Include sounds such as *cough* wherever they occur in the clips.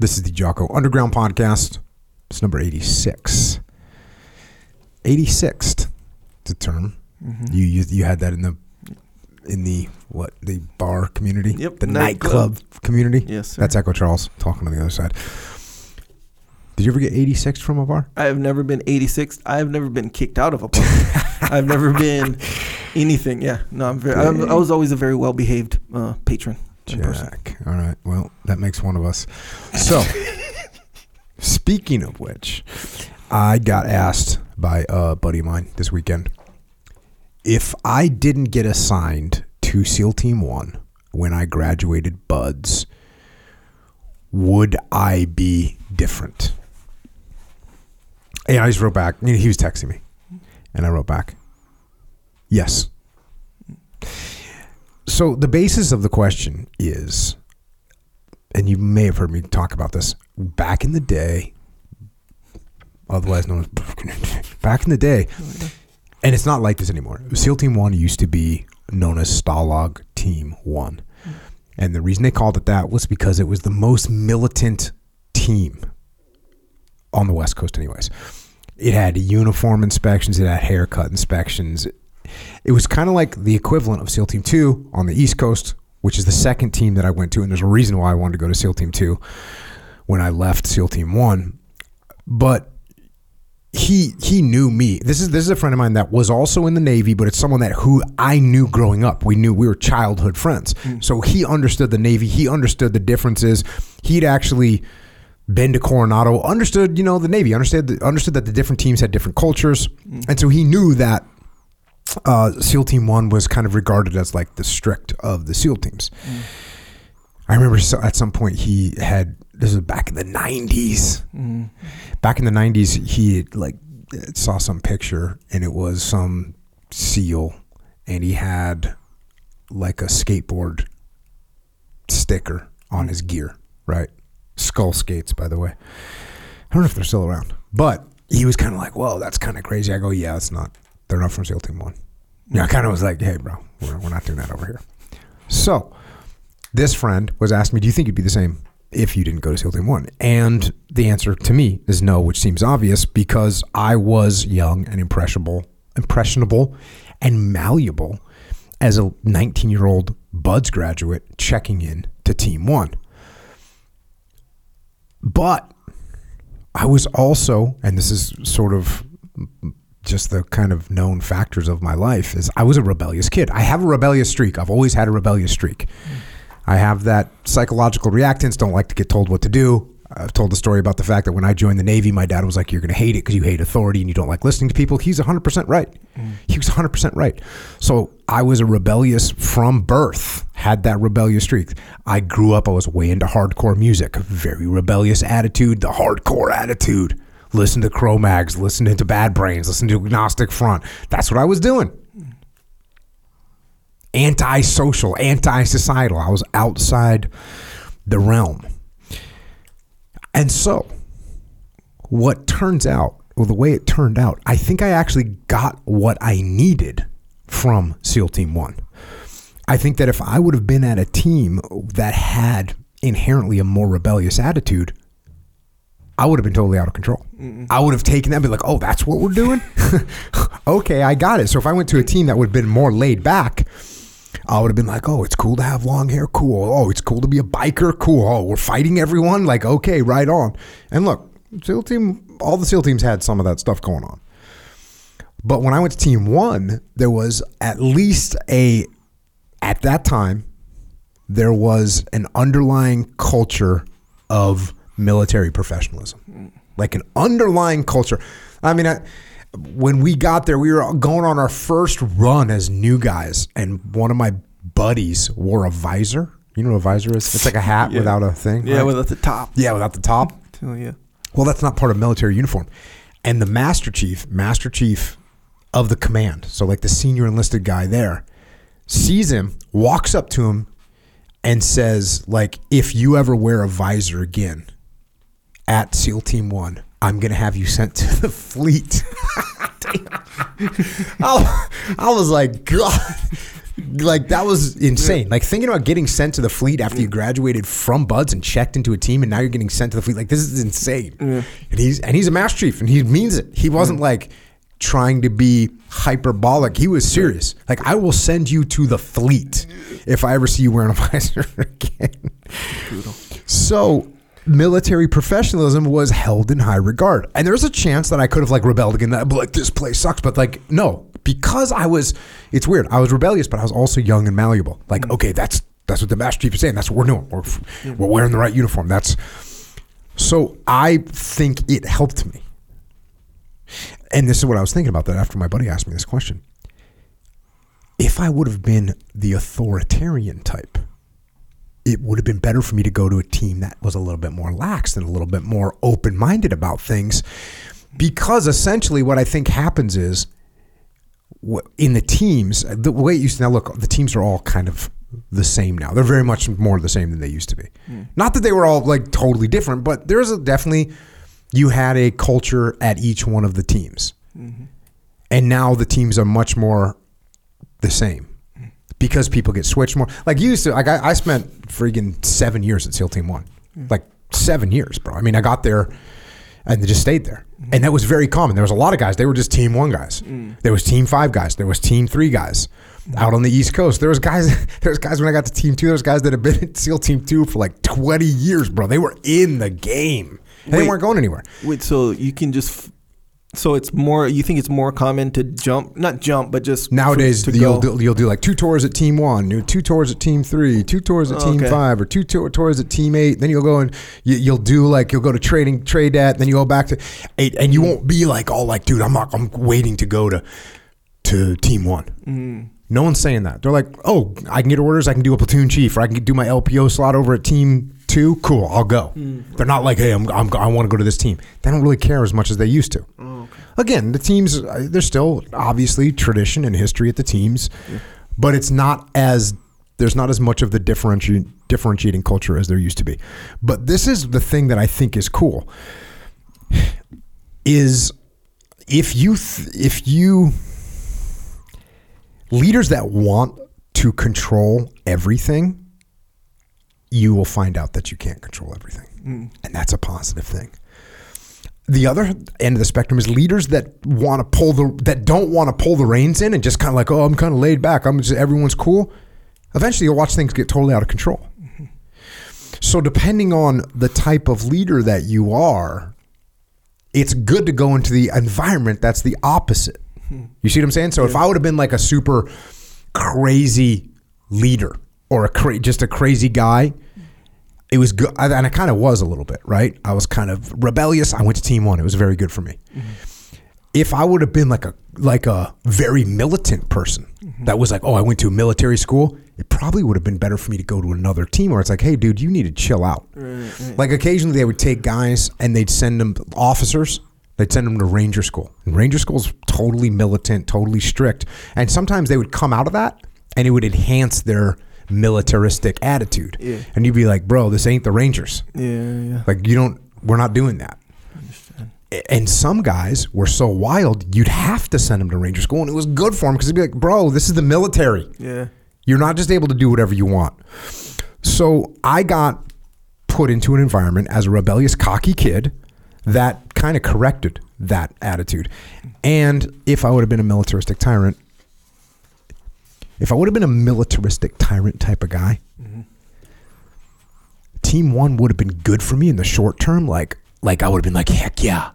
This is the Jocko Underground Podcast. It's number 86. 86th, the term. Mm-hmm. You, you you had that in the in the what the bar community, Yep, the nightclub. community. Yes, sir. That's Echo Charles talking on the other side. Did you ever get 86 from a bar? I have never been 86. I have never been kicked out of a pub. *laughs* I've never been anything. Yeah, no, I'm very. I'm, I was always a very well behaved uh, patron. Jack. All right. Well, that makes one of us. So, *laughs* speaking of which, I got asked by a buddy of mine this weekend if I didn't get assigned to SEAL Team One when I graduated BUD/S, would I be different? And I just wrote back. He was texting me, and I wrote back, "Yes." So the basis of the question is, and you may have heard me talk about this back in the day, otherwise known as *laughs* back in the day, and it's not like this anymore. SEAL Team One used to be known as Stalag Team One, and the reason they called it that was because it was the most militant team on the West Coast, anyways. It had uniform inspections, it had haircut inspections. It was kind of like the equivalent of SEAL Team 2 on the East Coast, which is the second team that I went to. And there's a reason why I wanted to go to SEAL Team 2 when I left SEAL Team 1. But he he knew me. This is this is a friend of mine that was also in the Navy, but it's someone that who I knew growing up. We knew we were childhood friends. Hmm. So he understood the Navy. He understood the differences. He'd actually been to Coronado, understood, you know, the Navy, understood the, understood that the different teams had different cultures. Hmm. And so he knew that uh, SEAL Team One was kind of regarded as like the strict of the SEAL teams. I remember so at some point he had this was back in the '90s. Back in the '90s, he had, like saw some picture and it was some SEAL, and he had like a skateboard sticker on his gear, right? Skull skates, by the way. I don't know if they're still around, but he was kind of like, "Whoa, that's kind of crazy." I go, "Yeah, it's not. They're not from SEAL Team One." I kind of was like, "Hey, bro, we're, we're not doing that over here." So, this friend was asking me, "Do you think you'd be the same if you didn't go to SEAL Team One?" And the answer to me is no, which seems obvious because I was young and impressionable, impressionable, and malleable as a 19-year-old BUD/S graduate checking in to Team One. But I was also, and this is sort of just the kind of known factors of my life, is I was a rebellious kid. I have a rebellious streak. I've always had a rebellious streak. I have that psychological reactance, don't like to get told what to do. I've told the story about the fact that when I joined the Navy, my dad was like, You're going to hate it because you hate authority and you don't like listening to people. He's 100% right. He was 100% right. So I was a rebellious from birth, had that rebellious streak. I grew up, I was way into hardcore music, very rebellious attitude, the hardcore attitude. Listen to Cro-Mags, listen to Bad Brains, listen to Agnostic Front. That's what I was doing anti-social, anti-societal. I was outside the realm. And so, what turns out, well, the way it turned out, I think I actually got what I needed from SEAL Team One. I think that if I would have been at a team that had inherently a more rebellious attitude, I would have been totally out of control. I would have taken that and be like, oh, that's what we're doing? *laughs* okay, I got it. So if I went to a team that would have been more laid back, I would have been like, oh, it's cool to have long hair. Cool. Oh, it's cool to be a biker. Cool. Oh, we're fighting everyone. Like, okay, right on. And look, SEAL team, all the SEAL teams had some of that stuff going on. But when I went to team one, there was at least a, at that time, there was an underlying culture of military professionalism, like an underlying culture. I mean, I, when we got there, we were going on our first run as new guys, and one of my buddies wore a visor. You know what a visor is? It's like a hat *laughs* Yeah. without a thing. Yeah, right? without the top. yeah, without the top. Oh yeah. Well, that's not part of military uniform. And the Master Chief, Master Chief of the command, so like the senior enlisted guy there, sees him, walks up to him, and says, like, if you ever wear a visor again at SEAL Team One, I'm gonna have you sent to the fleet. *laughs* I, I was like, God, like that was insane. Like thinking about getting sent to the fleet after you graduated from BUD/S and checked into a team, and now you're getting sent to the fleet. Like this is insane. And he's and he's a master chief, and he means it. He wasn't like trying to be hyperbolic. He was serious. Like I will send you to the fleet if I ever see you wearing a *laughs* visor again. So military professionalism was held in high regard. And there's a chance that I could have like rebelled again. That like this place sucks. But like no, because I was it's weird. I was rebellious, but I was also young and malleable. Like, mm. okay, that's that's what the master chief is saying. That's what we're doing. We're, we're wearing the right uniform. That's so I think it helped me. And this is what I was thinking about that after my buddy asked me this question. If I would have been the authoritarian type, it would have been better for me to go to a team that was a little bit more lax and a little bit more open minded about things. Because essentially, what I think happens is in the teams, the way it used to now look, the teams are all kind of the same now. They're very much more the same than they used to be. Hmm. Not that they were all like totally different, but there's a definitely, you had a culture at each one of the teams. Mm-hmm. And now the teams are much more the same because people get switched more. Like you used to, like I, I spent freaking seven years at SEAL Team One, mm. like seven years, bro. I mean, I got there and just stayed there, mm-hmm. and that was very common. There was a lot of guys; they were just Team One guys. Mm. There was Team Five guys. There was Team Three guys. Mm. Out on the East Coast, there was guys. *laughs* There was guys when I got to Team Two. There was guys that had been at SEAL Team Two for like twenty years, bro. They were in the game. And they weren't going anywhere. Wait, so you can just. So it's more. You think it's more common to jump, not jump, but just Nowadays, to you'll do, you'll do like two tours at Team One, two tours at Team Three, two tours at Oh, Team. Five, or two tour, tours at Team Eight. Then you'll go and you, you'll do like you'll go to trading trade at, then you go back to eight, and you won't be like all like, dude, I'm not, I'm waiting to go to to Team One. Mm. No one's saying that. They're like, oh, I can get orders, I can do a platoon chief, or I can do my LPO slot over at Team Two. Cool, I'll go. Mm. They're not like, hey, I'm, I'm I want to go to this team. They don't really care as much as they used to. Oh, Again, the teams, uh, there's still obviously tradition and history at the teams, but it's not as there's not as much of the differenti- differentiating culture as there used to be. But this is the thing that I think is cool is if you th- if you leaders that want to control everything, you will find out that you can't control everything. Mm. And that's a positive thing. The other end of the spectrum is leaders that want to pull the that don't want to pull the reins in and just kind of like, oh, I'm kind of laid back. I'm just everyone's cool. Eventually, you'll watch things get totally out of control. Mm-hmm. So, depending on the type of leader that you are, it's good to go into the environment that's the opposite. Mm-hmm. You see what I'm saying? So, if I would have been like a super crazy leader or a cra- just a crazy guy, it was good, and I kind of was a little bit, right? I was kind of rebellious. I went to Team One. It was very good for me. Mm-hmm. If I would have been like a like a very militant person mm-hmm. that was like, oh, I went to a military school, it probably would have been better for me to go to another team where it's like, hey, dude, you need to chill out. Like occasionally they would take guys and they'd send them officers. They'd send them to Ranger School. And Ranger School's totally militant, totally strict. And sometimes they would come out of that and it would enhance their militaristic attitude. Yeah. And you'd be like, bro, this ain't the Rangers. Yeah, yeah. Like you don't we're not doing that. And some guys were so wild, you'd have to send them to Ranger School, and it was good for them because they'd be like, "Bro, this is the military. Yeah. You're not just able to do whatever you want." So I got put into an environment as a rebellious, cocky kid that kind of corrected that attitude. And if I would have been a militaristic tyrant, if I would have been a militaristic tyrant type of guy, mm-hmm. team one would have been good for me in the short term. Like, like I would have been like, heck yeah.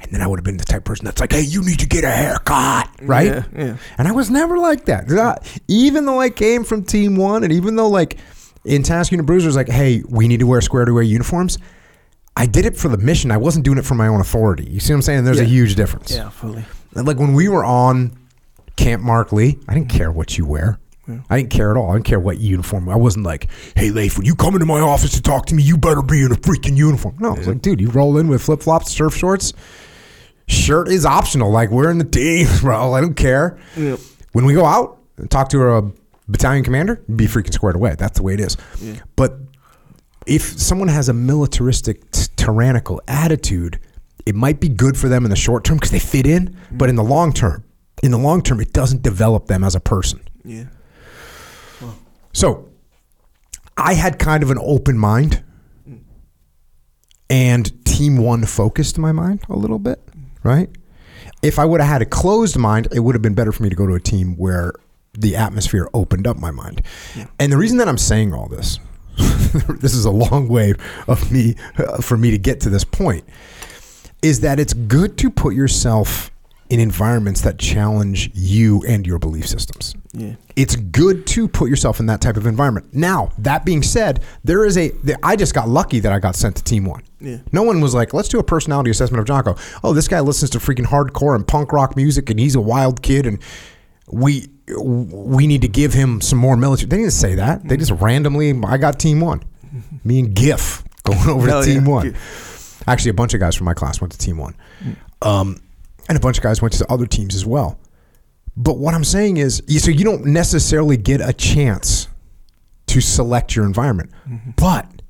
And then I would have been the type of person that's like, hey, you need to get a haircut, right? Yeah, yeah. And I was never like that. Not- Even though I came from team one, and even though like in Task Unit Bruiser was like, hey, we need to wear square to wear uniforms. I did it for the mission. I wasn't doing it for my own authority. You see what I'm saying? There's a huge difference. Yeah, fully. Like when we were on Camp Marc Lee, I didn't care what you wear. I didn't care at all. I didn't care what uniform. I wasn't like, hey, Leif, when you come into my office to talk to me, you better be in a freaking uniform. No, I was like, dude, you roll in with flip flops, surf shorts. Shirt is optional. Like, we're in the team, *laughs* bro. I don't care. Yeah. When we go out and talk to a battalion commander, be freaking squared away. That's the way it is. But if someone has a militaristic, t- tyrannical attitude, it might be good for them in the short term because they fit in. But in the long term, in the long term, it doesn't develop them as a person. Yeah. So I had kind of an open mind and team one focused my mind a little bit, right? If I would have had a closed mind, it would have been better for me to go to a team where the atmosphere opened up my mind. And the reason that I'm saying all this, *laughs* this is a long way of me uh, for me to get to this point, is that it's good to put yourself in environments that challenge you and your belief systems. Yeah. It's good to put yourself in that type of environment. Now, that being said, there is a. I just got lucky that I got sent to Team One. Yeah. No one was like, let's do a personality assessment of Jocko. Oh, this guy listens to freaking hardcore and punk rock music, and he's a wild kid, and we we need to give him some more military. They didn't say that. They just randomly. I got Team One. Me and GIF *laughs* going over Hell to Team yeah. One. Actually, a bunch of guys from my class went to Team One, um, and a bunch of guys went to other teams as well. But what I'm saying is, so you don't necessarily get a chance to select your environment, mm-hmm. but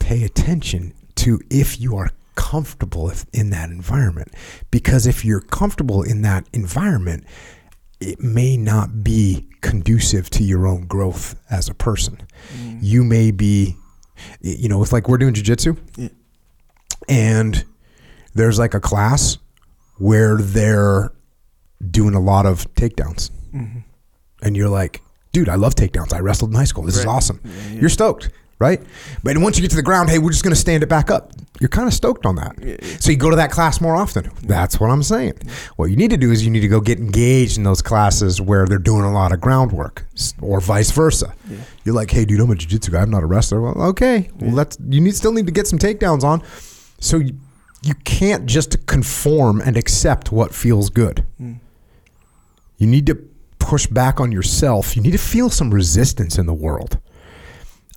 pay attention to if you are comfortable in that environment. Because if you're comfortable in that environment, it may not be conducive to your own growth as a person. Mm. You may be, you know, it's like we're doing jujitsu Yeah. and there's like a class where they're doing a lot of takedowns. Mm-hmm. And you're like dude i love takedowns. I wrestled in high school. This is awesome. Yeah, yeah. you're stoked right? But once you get to the ground hey we're just going to stand it back up. You're kind of stoked on that. Yeah, so you go to that class more often. That's what i'm saying. What you need to do is you need to go get engaged in those classes where they're doing a lot of groundwork or vice versa. You're like hey dude i'm a jiu-jitsu guy. I'm not a wrestler. Well okay. Well that's you need still need to get some takedowns on. So you, you can't just conform and accept what feels good. You need to push back on yourself. You need to feel some resistance in the world.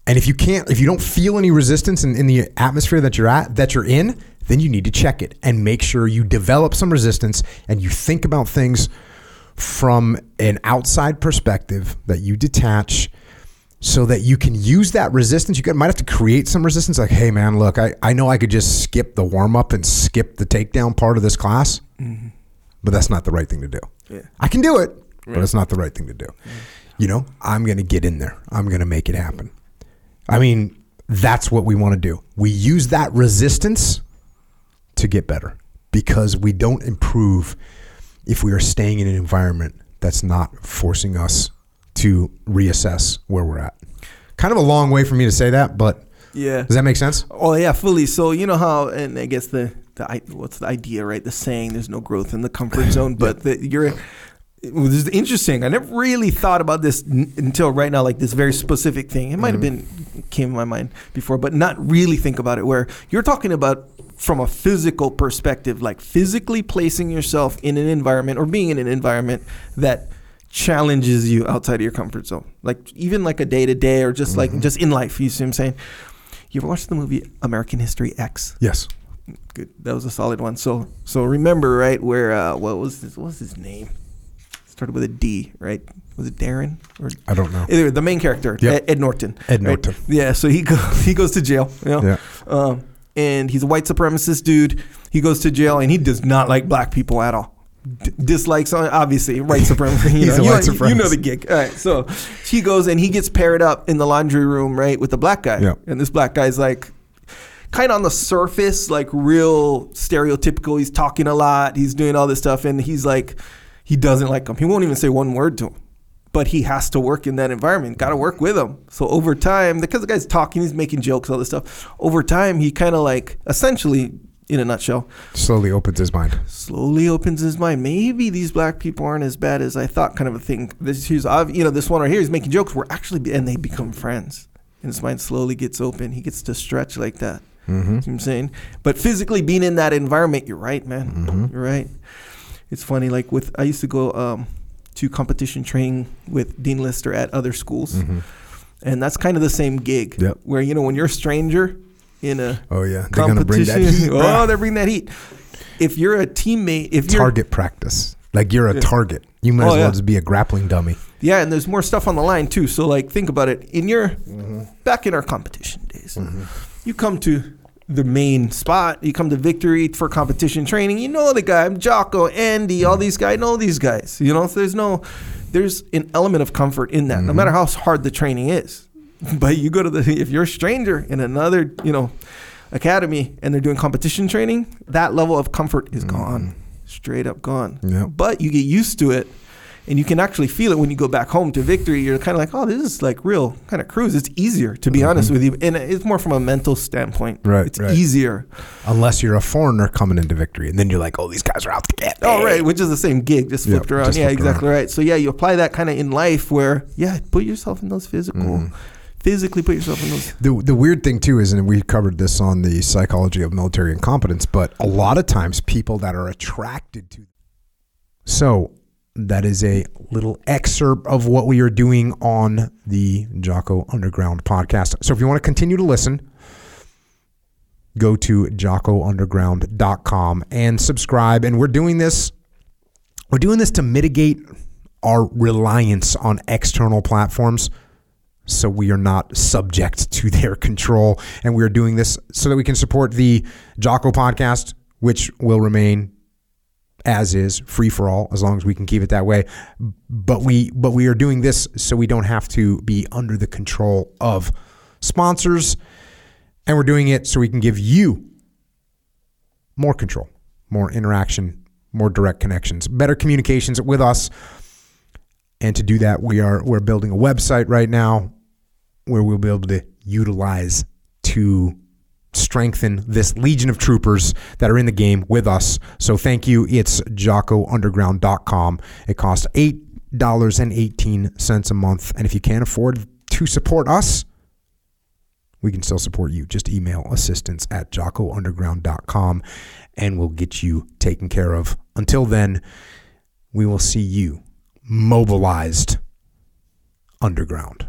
And if you can't if you don't feel any resistance in, in the atmosphere that you're at that you're in then you need to check it and make sure you develop some resistance and you think about things from an outside perspective that you detach so that you can use that resistance. You might have to create some resistance. Like, hey, man, look, I, I know I could just skip the warm up and skip the takedown part of this class, mm-hmm. but that's not the right thing to do. Yeah. I can do it, but it's not the right thing to do. Mm-hmm. You know, I'm going to get in there, I'm going to make it happen. I mean, that's what we want to do. We use that resistance to get better because we don't improve if we are staying in an environment that's not forcing us to reassess where we're at. Kind of a long way for me to say that, but Yeah. does that make sense? Oh yeah, fully. So you know how, and I guess the the what's the idea, right? The saying, "There's no growth in the comfort *laughs* zone," but the, you're. It was interesting. I never really thought about this n- until right now, like this very specific thing. It might have mm-hmm. been came in my mind before, but not really think about it. Where you're talking about from a physical perspective, like physically placing yourself in an environment or being in an environment that challenges you outside of your comfort zone, like even like a day to day or just like just in life. You see what I'm saying? You ever watched the movie American History X? Yes. Good, that was a solid one. So, so remember, right? Where uh, what was this? What was his name? Started with a D, right? Was it Darren or I don't know. either the main character, Yep. Ed, Ed Norton? Ed right? Norton. Yeah. So he goes *laughs* he goes to jail. You know? Yeah. Um, and he's a white supremacist dude. He goes to jail and he does not like black people at all. D- dislikes on obviously white supremacy. You, *laughs* He's know, a you, white know- you know the gig. All right, so he goes and he gets paired up in the laundry room, right, with the black guy. Yeah. And this black guy's like, kind of on the surface, like real stereotypical. He's talking a lot. He's doing all this stuff, and he's like, he doesn't like him. He won't even say one word to him. But he has to work in that environment. Got to work with him. So over time, because the guy's talking, he's making jokes, all this stuff. Over time, he kind of like, essentially, in a nutshell, Slowly opens his mind. slowly opens his mind. Maybe these black people aren't as bad as I thought, kind of a thing. This ob- you know this one right here. He's making jokes. We're actually and they become friends, and his mind slowly gets open. He gets to stretch like that. Mm-hmm. See what I'm saying? But physically being in that environment, you're right, man. Mhm. You're right. It's funny. Like with I used to go um, to competition training with Dean Lister at other schools, Mm-hmm. and that's kind of the same gig. Yep. Where you know when you're a stranger in a Oh yeah, they're gonna bring that heat. oh, they're bringing that heat. If you're a teammate, if you're target practice. Like you're a Yeah. target. You might Oh, as well yeah. just be a grappling dummy. Yeah, and there's more stuff on the line too. So like think about it. In your Mm-hmm. back in our competition days, mm-hmm. you come to the main spot, you come to victory for competition training, you know the guy, I'm Jocko, Andy, all mm-hmm. these guys, I know these guys. You know, so there's no there's an element of comfort in that, no mm-hmm. matter how hard the training is. *laughs* But you go to the if you're a stranger in another, you know, academy and they're doing competition training, that level of comfort is gone, straight up gone. Yeah. But you get used to it, and you can actually feel it when you go back home to victory. You're kind of like, oh, this is like real kind of cruise. It's easier, to be honest with you, and it's more from a mental standpoint. Right, It's right. easier. Unless you're a foreigner coming into victory, and then you're like, oh, these guys are out to get me. Oh, right, which is the same gig, just flipped around. just yeah, flipped exactly right. So yeah, you apply that kind of in life, where yeah, put yourself in those physical, Mm-hmm. Physically put yourself in those. The, the weird thing too is, and we covered this on the psychology of military incompetence, but a lot of times people that are attracted to. So that is a little excerpt of what we are doing on the Jocko Underground podcast. So if you want to continue to listen, go to jockounderground.com and subscribe. And we're doing this. We're doing this to mitigate our reliance on external platforms so we are not subject to *laughs* their control. And we are doing this so that we can support the Jocko podcast, which will remain as is, free for all, as long as we can keep it that way. But we but we are doing this so we don't have to be under the control of sponsors. And we're doing it so we can give you more control, more interaction, more direct connections, better communications with us. And to do that, we are we're building a website right now where we'll be able to utilize to strengthen this legion of troopers that are in the game with us. So thank you. It's jockounderground.com. It costs $8.18 a month. And if you can't afford to support us, we can still support you. Just email assistance at jockounderground.com and we'll get you taken care of. Until then, we will see you mobilized underground.